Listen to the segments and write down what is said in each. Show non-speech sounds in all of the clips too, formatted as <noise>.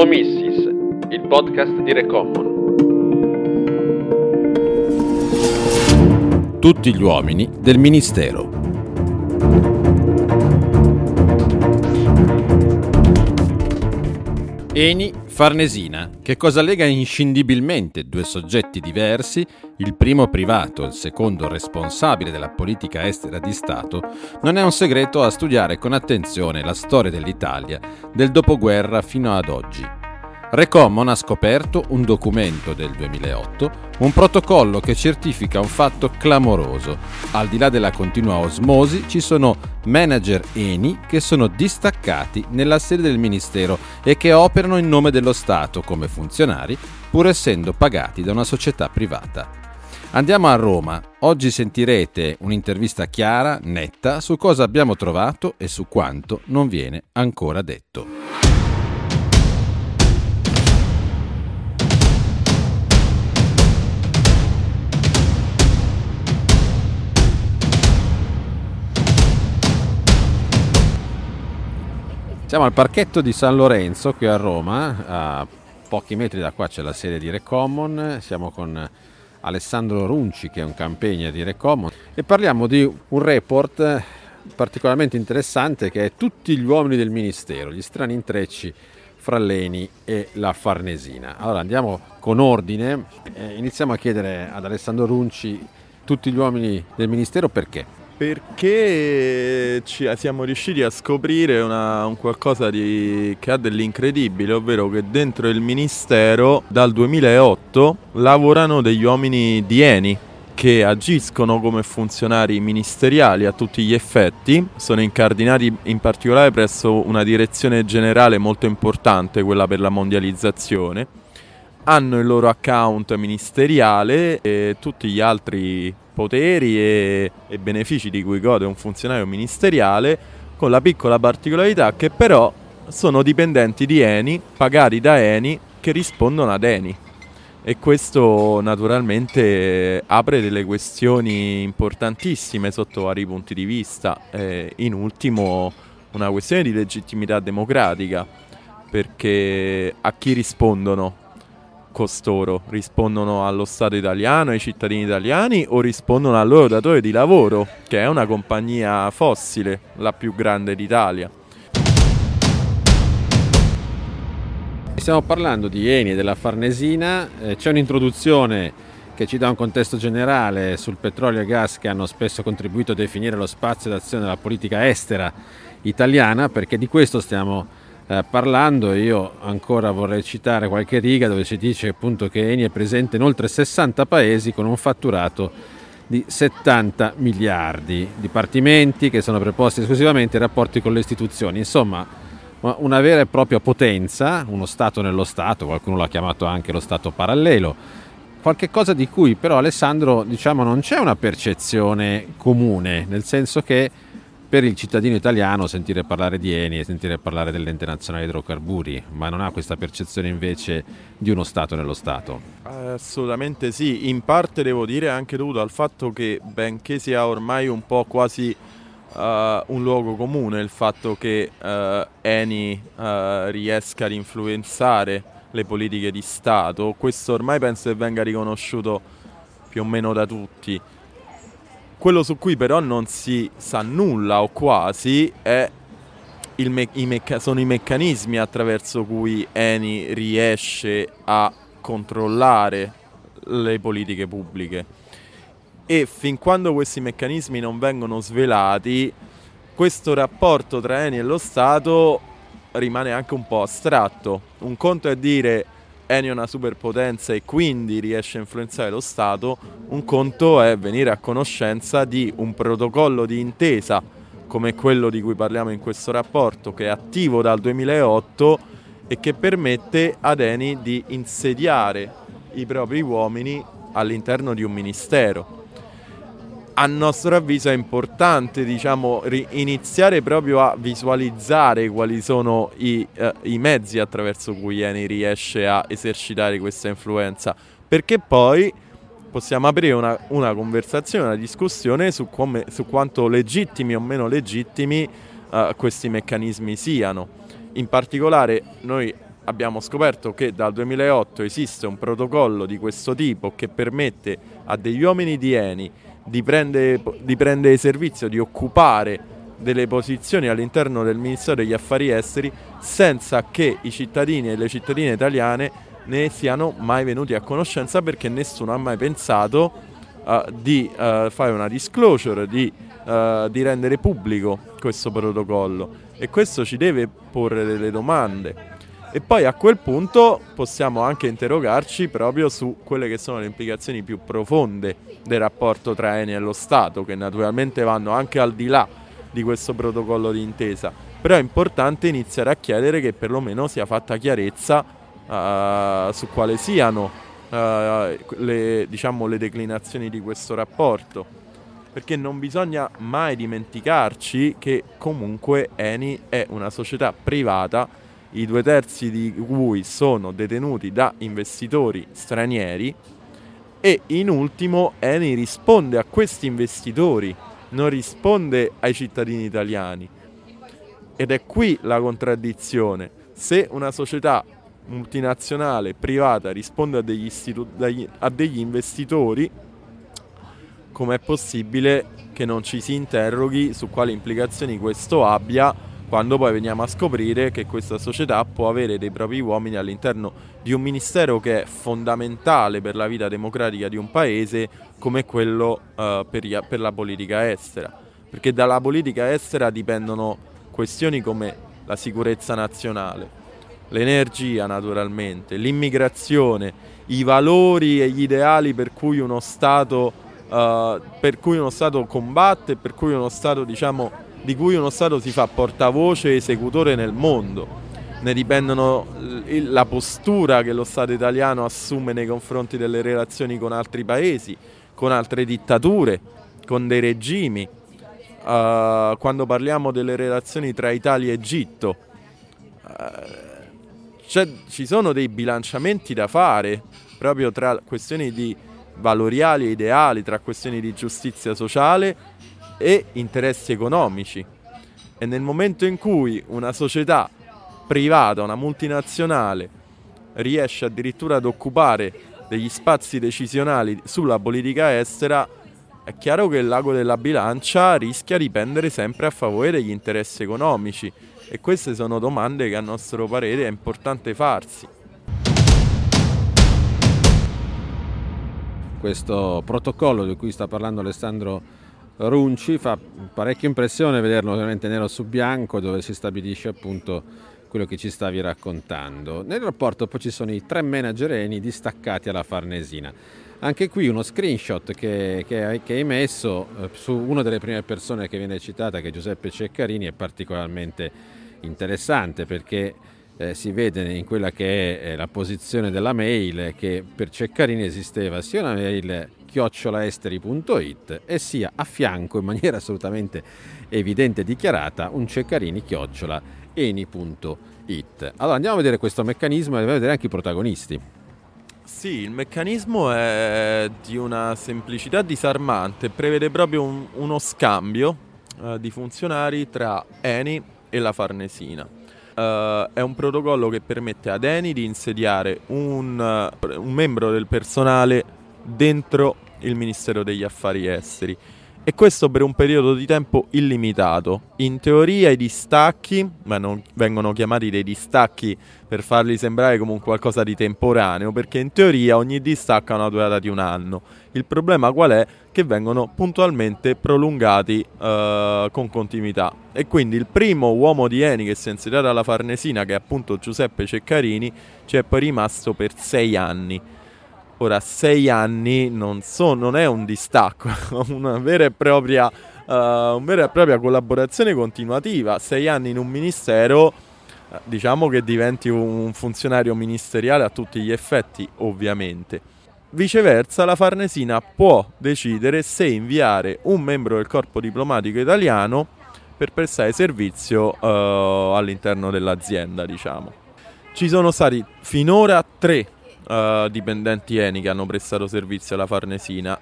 Omissis, il podcast di Recommon. Tutti gli uomini del Ministero. Eni Farnesina, che cosa lega inscindibilmente due soggetti diversi, il primo privato, il secondo responsabile della politica estera di Stato, non è un segreto a studiare con attenzione la storia dell'Italia del dopoguerra fino ad oggi. Recommon ha scoperto un documento del 2008, un protocollo che certifica un fatto clamoroso. Al di là della continua osmosi ci sono manager Eni che sono distaccati nella sede del Ministero e che operano in nome dello Stato come funzionari, pur essendo pagati da una società privata. Andiamo a Roma. Oggi sentirete un'intervista chiara, netta, su cosa abbiamo trovato e su quanto non viene ancora detto. Siamo al parchetto di San Lorenzo qui a Roma, a pochi metri da qua c'è la sede di Recommon, siamo con Alessandro Runci che è un campegna di Recommon e parliamo di un report particolarmente interessante che è Tutti gli uomini del Ministero, gli strani intrecci fra Leni e la Farnesina. Allora andiamo con ordine, eh, iniziamo a chiedere ad Alessandro Runci tutti gli uomini del Ministero perché? Perché ci, siamo riusciti a scoprire una, un qualcosa di, che ha dell'incredibile, ovvero che dentro il Ministero dal 2008 lavorano degli uomini di Eni che agiscono come funzionari ministeriali a tutti gli effetti, sono incardinati in particolare presso una direzione generale molto importante, quella per la mondializzazione, hanno il loro account ministeriale e tutti gli altri poteri e, e benefici di cui gode un funzionario ministeriale, con la piccola particolarità che però sono dipendenti di Eni, pagati da Eni, che rispondono ad Eni. E questo naturalmente apre delle questioni importantissime sotto vari punti di vista. Eh, in ultimo una questione di legittimità democratica, perché a chi rispondono? Costoro? Rispondono allo Stato italiano, ai cittadini italiani o rispondono al loro datore di lavoro, che è una compagnia fossile, la più grande d'Italia? Stiamo parlando di Eni e della Farnesina, eh, c'è un'introduzione che ci dà un contesto generale sul petrolio e gas che hanno spesso contribuito a definire lo spazio d'azione della politica estera italiana, perché di questo stiamo eh, parlando io ancora vorrei citare qualche riga dove si dice appunto che Eni è presente in oltre 60 paesi con un fatturato di 70 miliardi, dipartimenti che sono preposti esclusivamente ai rapporti con le istituzioni, insomma una vera e propria potenza, uno Stato nello Stato, qualcuno l'ha chiamato anche lo Stato parallelo, qualche cosa di cui però Alessandro diciamo non c'è una percezione comune, nel senso che per il cittadino italiano sentire parlare di Eni e sentire parlare dell'ente nazionale idrocarburi, ma non ha questa percezione invece di uno Stato nello Stato? Assolutamente sì, in parte devo dire anche dovuto al fatto che benché sia ormai un po' quasi uh, un luogo comune il fatto che uh, Eni uh, riesca ad influenzare le politiche di Stato, questo ormai penso che venga riconosciuto più o meno da tutti quello su cui però non si sa nulla o quasi me- i mecca- sono i meccanismi attraverso cui Eni riesce a controllare le politiche pubbliche. E fin quando questi meccanismi non vengono svelati, questo rapporto tra Eni e lo Stato rimane anche un po' astratto. Un conto è dire Eni è una superpotenza e quindi riesce a influenzare lo Stato, un conto è venire a conoscenza di un protocollo di intesa come quello di cui parliamo in questo rapporto, che è attivo dal 2008 e che permette ad Eni di insediare i propri uomini all'interno di un ministero a nostro avviso è importante diciamo, iniziare proprio a visualizzare quali sono i, uh, i mezzi attraverso cui Eni riesce a esercitare questa influenza, perché poi possiamo aprire una, una conversazione, una discussione su, come, su, quanto legittimi o meno legittimi uh, questi meccanismi siano. In particolare noi abbiamo scoperto che dal 2008 esiste un protocollo di questo tipo che permette a degli uomini di Eni di prendere, di prendere servizio, di occupare delle posizioni all'interno del Ministero degli Affari Esteri senza che i cittadini e le cittadine italiane ne siano mai venuti a conoscenza perché nessuno ha mai pensato uh, di uh, fare una disclosure, di, uh, di rendere pubblico questo protocollo e questo ci deve porre delle domande. E poi a quel punto possiamo anche interrogarci proprio su quelle che sono le implicazioni più profonde del rapporto tra Eni e lo Stato, che naturalmente vanno anche al di là di questo protocollo di intesa. Però è importante iniziare a chiedere che perlomeno sia fatta chiarezza uh, su quali siano uh, le, diciamo, le declinazioni di questo rapporto. Perché non bisogna mai dimenticarci che comunque Eni è una società privata i due terzi di cui sono detenuti da investitori stranieri e in ultimo Eni risponde a questi investitori, non risponde ai cittadini italiani. Ed è qui la contraddizione. Se una società multinazionale privata risponde a degli, istitu- a degli investitori, com'è possibile che non ci si interroghi su quali implicazioni questo abbia quando poi veniamo a scoprire che questa società può avere dei propri uomini all'interno di un ministero che è fondamentale per la vita democratica di un paese come quello uh, per, per la politica estera. Perché dalla politica estera dipendono questioni come la sicurezza nazionale, l'energia naturalmente, l'immigrazione, i valori e gli ideali per cui uno Stato, uh, per cui uno Stato combatte, per cui uno Stato diciamo di cui uno Stato si fa portavoce e esecutore nel mondo. Ne dipendono la postura che lo Stato italiano assume nei confronti delle relazioni con altri paesi, con altre dittature, con dei regimi. Uh, quando parliamo delle relazioni tra Italia e Egitto, uh, ci sono dei bilanciamenti da fare proprio tra questioni di valoriali e ideali, tra questioni di giustizia sociale e interessi economici. E nel momento in cui una società privata, una multinazionale, riesce addirittura ad occupare degli spazi decisionali sulla politica estera, è chiaro che il lago della bilancia rischia di pendere sempre a favore degli interessi economici e queste sono domande che a nostro parere è importante farsi. Questo protocollo di cui sta parlando Alessandro Runci fa parecchia impressione vederlo ovviamente nero su bianco dove si stabilisce appunto quello che ci stavi raccontando. Nel rapporto poi ci sono i tre manager eni distaccati alla Farnesina. Anche qui uno screenshot che, che, che hai messo eh, su una delle prime persone che viene citata, che è Giuseppe Ceccarini, è particolarmente interessante perché eh, si vede in quella che è la posizione della mail che per Ceccarini esisteva sia una mail chiocciolaesteri.it e sia a fianco in maniera assolutamente evidente e dichiarata un ceccarini chiocciola eni.it. Allora andiamo a vedere questo meccanismo e andiamo a vedere anche i protagonisti. Sì, il meccanismo è di una semplicità disarmante, prevede proprio un, uno scambio uh, di funzionari tra Eni e la Farnesina. Uh, è un protocollo che permette ad Eni di insediare un, uh, un membro del personale dentro il Ministero degli Affari Esteri e questo per un periodo di tempo illimitato. In teoria i distacchi, ma non vengono chiamati dei distacchi per farli sembrare come qualcosa di temporaneo, perché in teoria ogni distacco ha una durata di un anno. Il problema qual è? Che vengono puntualmente prolungati uh, con continuità. E quindi il primo uomo di Eni che si è insediato alla Farnesina, che è appunto Giuseppe Ceccarini, ci è poi rimasto per sei anni Ora, sei anni non, so, non è un distacco, <laughs> una vera e propria, uh, una vera e propria collaborazione continuativa. Sei anni in un ministero, uh, diciamo che diventi un funzionario ministeriale a tutti gli effetti, ovviamente. Viceversa, la Farnesina può decidere se inviare un membro del corpo diplomatico italiano per prestare servizio uh, all'interno dell'azienda, diciamo. Ci sono stati finora tre uh, dipendenti Eni che hanno prestato servizio alla Farnesina.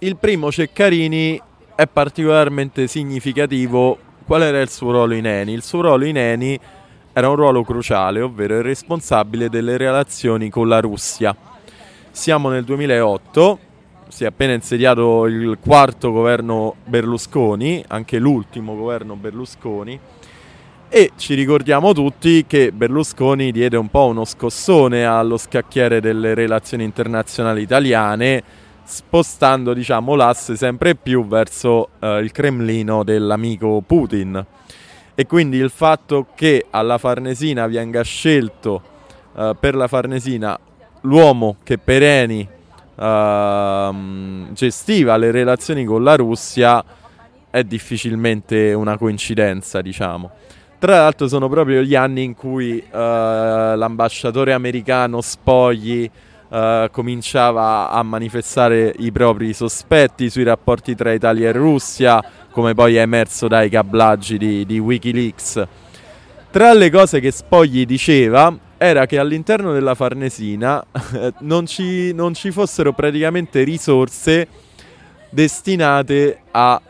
Il primo Ceccarini è particolarmente significativo. Qual era il suo ruolo in Eni? Il suo ruolo in Eni era un ruolo cruciale, ovvero il responsabile delle relazioni con la Russia. Siamo nel 2008, si è appena insediato il quarto governo Berlusconi, anche l'ultimo governo Berlusconi, e ci ricordiamo tutti che Berlusconi diede un po' uno scossone allo scacchiere delle relazioni internazionali italiane, spostando diciamo, l'asse sempre più verso eh, il Cremlino dell'amico Putin. E quindi il fatto che alla Farnesina venga scelto eh, per la Farnesina l'uomo che per Eni eh, gestiva le relazioni con la Russia è difficilmente una coincidenza, diciamo. Tra l'altro sono proprio gli anni in cui uh, l'ambasciatore americano Spogli uh, cominciava a manifestare i propri sospetti sui rapporti tra Italia e Russia, come poi è emerso dai cablaggi di, di Wikileaks. Tra le cose che Spogli diceva era che all'interno della Farnesina <laughs> non, ci, non ci fossero praticamente risorse destinate a,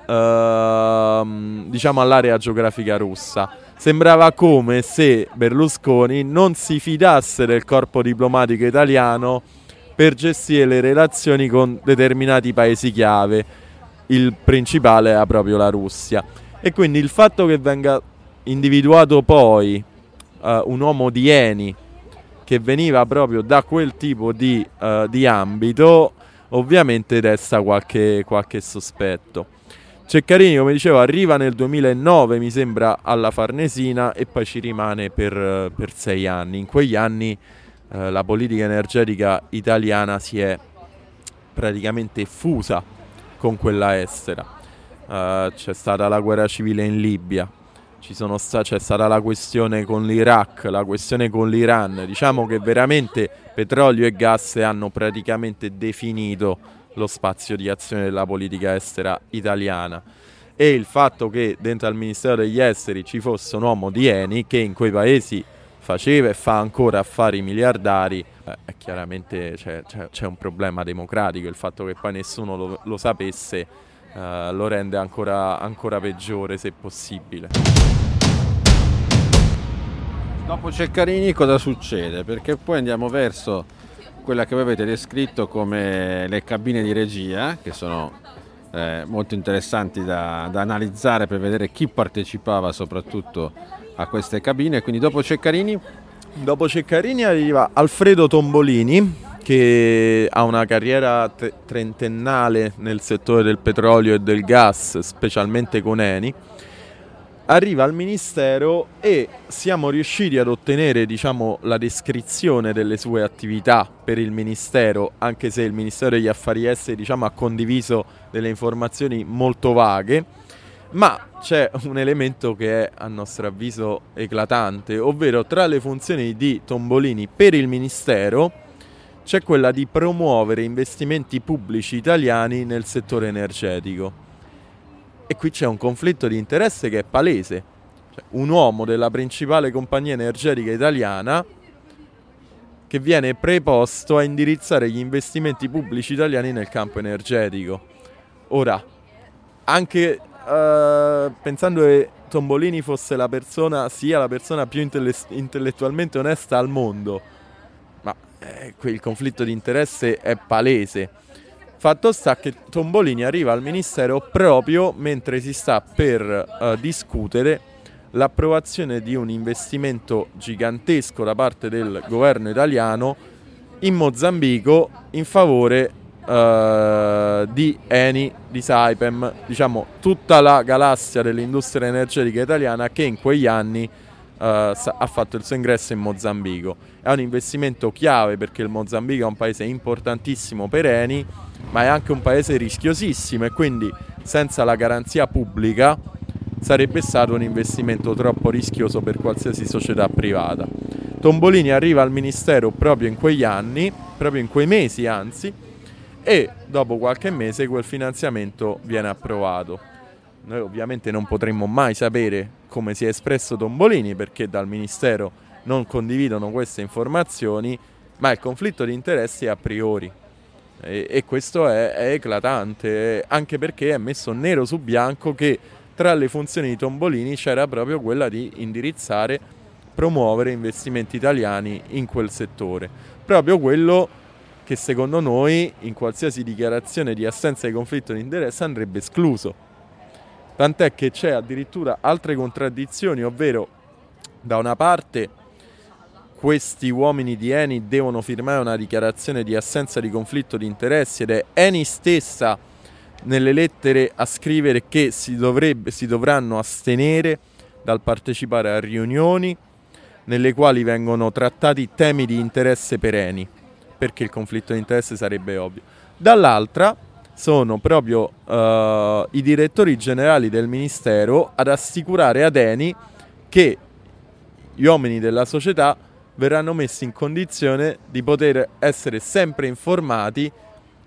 uh, diciamo all'area geografica russa sembrava come se Berlusconi non si fidasse del corpo diplomatico italiano per gestire le relazioni con determinati paesi chiave. Il principale era proprio la Russia. E quindi il fatto che venga individuato poi uh, un uomo di Eni che veniva proprio da quel tipo di, uh, di ambito, ovviamente resta qualche, qualche sospetto. Ceccarini, come dicevo, arriva nel 2009, mi sembra, alla Farnesina e poi ci rimane per, per sei anni. In quegli anni eh, la politica energetica italiana si è praticamente fusa con quella estera. Uh, c'è stata la guerra civile in Libia, sta- c'è stata la questione con l'Iraq, la questione con l'Iran. Diciamo che veramente petrolio e gas hanno praticamente definito lo spazio di azione della politica estera italiana e il fatto che dentro al Ministero degli Esteri ci fosse un uomo di Eni che in quei paesi faceva e fa ancora affari miliardari, eh, chiaramente c'è, c'è, c'è, un problema democratico, il fatto che poi nessuno lo, lo sapesse eh, lo rende ancora, ancora peggiore se possibile. Dopo Ceccarini cosa succede? Perché poi andiamo verso quella che voi avete descritto come le cabine di regia, che sono eh, molto interessanti da, da, analizzare per vedere chi partecipava soprattutto a queste cabine. Quindi dopo Ceccarini? Dopo Ceccarini arriva Alfredo Tombolini, che ha una carriera t- trentennale nel settore del petrolio e del gas, specialmente con Eni arriva al Ministero e siamo riusciti ad ottenere diciamo, la descrizione delle sue attività per il Ministero, anche se il Ministero degli Affari Esteri diciamo, ha condiviso delle informazioni molto vaghe, ma c'è un elemento che è a nostro avviso eclatante, ovvero tra le funzioni di Tombolini per il Ministero c'è quella di promuovere investimenti pubblici italiani nel settore energetico e qui c'è un conflitto di interesse che è palese. Cioè, un uomo della principale compagnia energetica italiana che viene preposto a indirizzare gli investimenti pubblici italiani nel campo energetico. Ora, anche uh, pensando che Tombolini fosse la persona, sia la persona più intelle- intellettualmente onesta al mondo, ma eh, il conflitto di interesse è palese. Fatto sta che Tombolini arriva al Ministero proprio mentre si sta per uh, discutere l'approvazione di un investimento gigantesco da parte del governo italiano in Mozambico in favore uh, di Eni, di Saipem, diciamo tutta la galassia dell'industria energetica italiana che in quegli anni uh, ha fatto il suo ingresso in Mozambico. È un investimento chiave perché il Mozambico è un paese importantissimo per Eni ma è anche un paese rischiosissimo e quindi senza la garanzia pubblica sarebbe stato un investimento troppo rischioso per qualsiasi società privata. Tombolini arriva al Ministero proprio in quegli anni, proprio in quei mesi anzi, e dopo qualche mese quel finanziamento viene approvato. Noi ovviamente non potremmo mai sapere come si è espresso Tombolini perché dal Ministero non condividono queste informazioni, ma il conflitto di interessi è a priori e, e questo è, è, eclatante, anche perché è messo nero su bianco che tra le funzioni di Tombolini c'era proprio quella di indirizzare promuovere investimenti italiani in quel settore. Proprio quello che secondo noi in qualsiasi dichiarazione di assenza di conflitto di interesse andrebbe escluso. Tant'è che c'è addirittura altre contraddizioni, ovvero da una parte questi uomini di Eni devono firmare una dichiarazione di assenza di conflitto di interessi ed è Eni stessa nelle lettere a scrivere che si, dovrebbe, si dovranno astenere dal partecipare a riunioni nelle quali vengono trattati temi di interesse per Eni, perché il conflitto di interesse sarebbe ovvio. Dall'altra sono proprio uh, i direttori generali del Ministero ad assicurare ad Eni che gli uomini della società verranno messi in condizione di poter essere sempre informati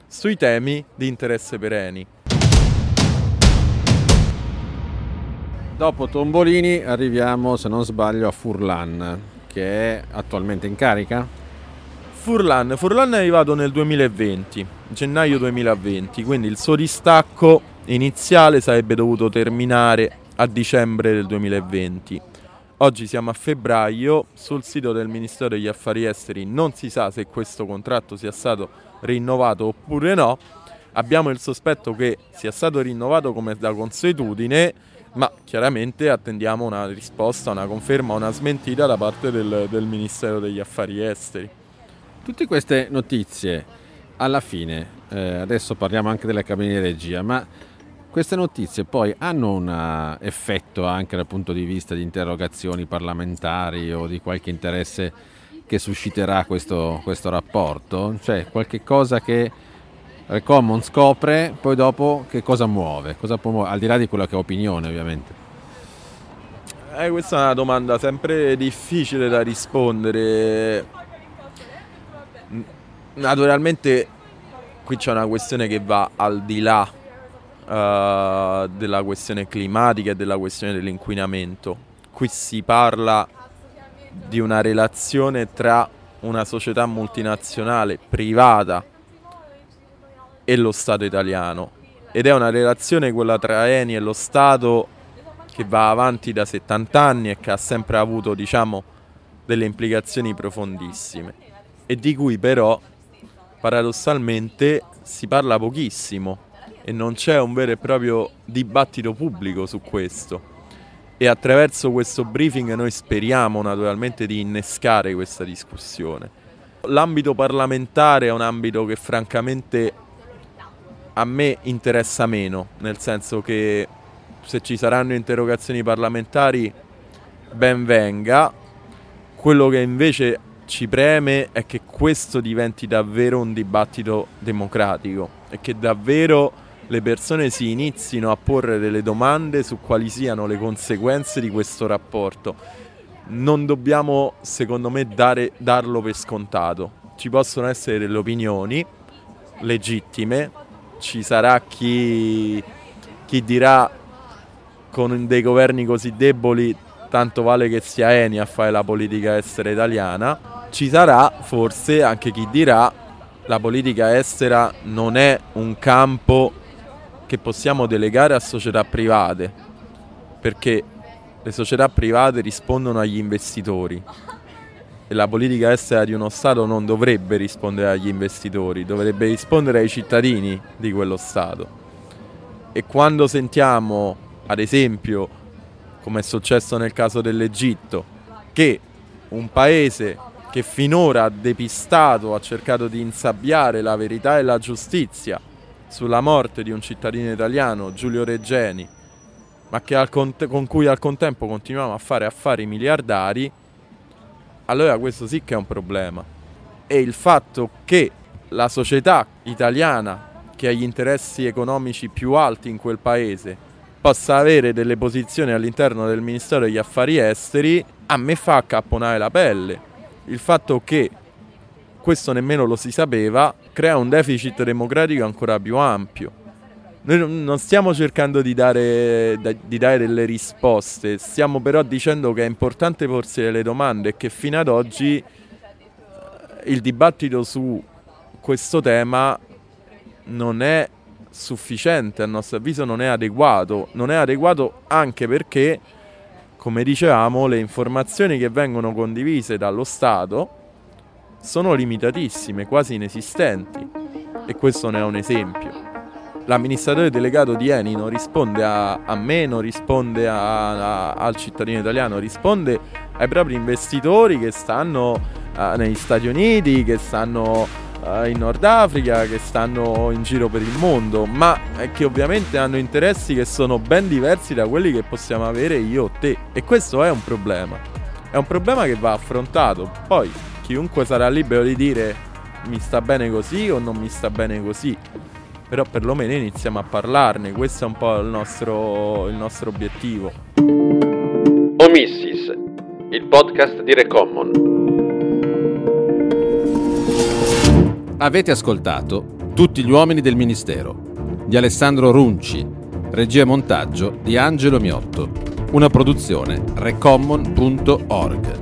sui temi di interesse per Eni. Dopo Tombolini arriviamo, se non sbaglio, a Furlan, che è attualmente in carica. Furlan, Furlan è arrivato nel 2020, gennaio 2020, quindi il suo distacco iniziale sarebbe dovuto terminare a dicembre del 2020. Oggi siamo a febbraio, sul sito del Ministero degli Affari Esteri non si sa se questo contratto sia stato rinnovato oppure no. Abbiamo il sospetto che sia stato rinnovato come da consuetudine, ma chiaramente attendiamo una risposta, una conferma, una smentita da parte del, del Ministero degli Affari Esteri. Tutte queste notizie, alla fine, eh, adesso parliamo anche delle cabine di regia, ma queste notizie poi hanno un eh, effetto anche dal punto di vista di interrogazioni parlamentari o di qualche interesse che susciterà questo, questo rapporto? Cioè qualche cosa che Common scopre, poi dopo che cosa muove? Cosa può muovere? Al di là di quella che è opinione ovviamente. Eh, questa è una domanda sempre difficile da rispondere. Naturalmente qui c'è una questione che va al di là uh, della questione climatica e della questione dell'inquinamento. Qui si parla di una relazione tra una società multinazionale privata e lo Stato italiano. Ed è una relazione quella tra Eni e lo Stato che va avanti da 70 anni e che ha sempre avuto diciamo delle implicazioni profondissime. E di cui però paradossalmente si parla pochissimo e non c'è un vero e proprio dibattito pubblico su questo. E attraverso questo briefing noi speriamo naturalmente di innescare questa discussione. L'ambito parlamentare è un ambito che francamente a me interessa meno, nel senso che se ci saranno interrogazioni parlamentari ben venga. Quello che invece ci preme è che questo diventi davvero un dibattito democratico e che davvero le persone si inizino a porre delle domande su quali siano le conseguenze di questo rapporto. Non dobbiamo, secondo me, dare, darlo per scontato. Ci possono essere delle opinioni legittime, ci sarà chi, chi dirà con dei governi così deboli tanto vale che sia Eni a fare la politica estera italiana, ci sarà forse anche chi dirà la politica estera non è un campo che possiamo delegare a società private, perché le società private rispondono agli investitori e la politica estera di uno Stato non dovrebbe rispondere agli investitori, dovrebbe rispondere ai cittadini di quello Stato. E quando sentiamo, ad esempio, come è successo nel caso dell'Egitto, che un paese che finora ha depistato, ha cercato di insabbiare la verità e la giustizia, sulla morte di un cittadino italiano, Giulio Reggeni, ma cont- con cui al contempo continuiamo a fare affari miliardari, allora questo sì che è un problema. E il fatto che la società italiana, che ha gli interessi economici più alti in quel paese, possa avere delle posizioni all'interno del Ministero degli Affari Esteri, a me fa accapponare la pelle. Il fatto che questo nemmeno lo si sapeva, crea un deficit democratico ancora più ampio. Noi non stiamo cercando di dare, di dare, delle risposte, stiamo però dicendo che è importante porsi delle domande e che fino ad oggi eh, il dibattito su questo tema non è sufficiente, a nostro avviso non è adeguato. Non è adeguato anche perché come dicevamo, le informazioni che vengono condivise dallo Stato sono limitatissime, quasi inesistenti. E questo ne è un esempio. L'amministratore delegato di Eni non risponde a, a me, non risponde a, a, al cittadino italiano, risponde ai propri investitori che stanno uh, negli Stati Uniti, che stanno uh, in Nord Africa, che stanno in giro per il mondo, ma che ovviamente hanno interessi che sono ben diversi da quelli che possiamo avere io o te. E questo è un problema. È un problema che va affrontato. Poi chiunque sarà libero di dire mi sta bene così o non mi sta bene così. Però perlomeno iniziamo a parlarne, questo è un po' il nostro, il nostro obiettivo. Omissis, il podcast di Recommon. Avete ascoltato Tutti gli uomini del Ministero di Alessandro Runci, regia e montaggio di Angelo Miotto, una produzione recommon.org.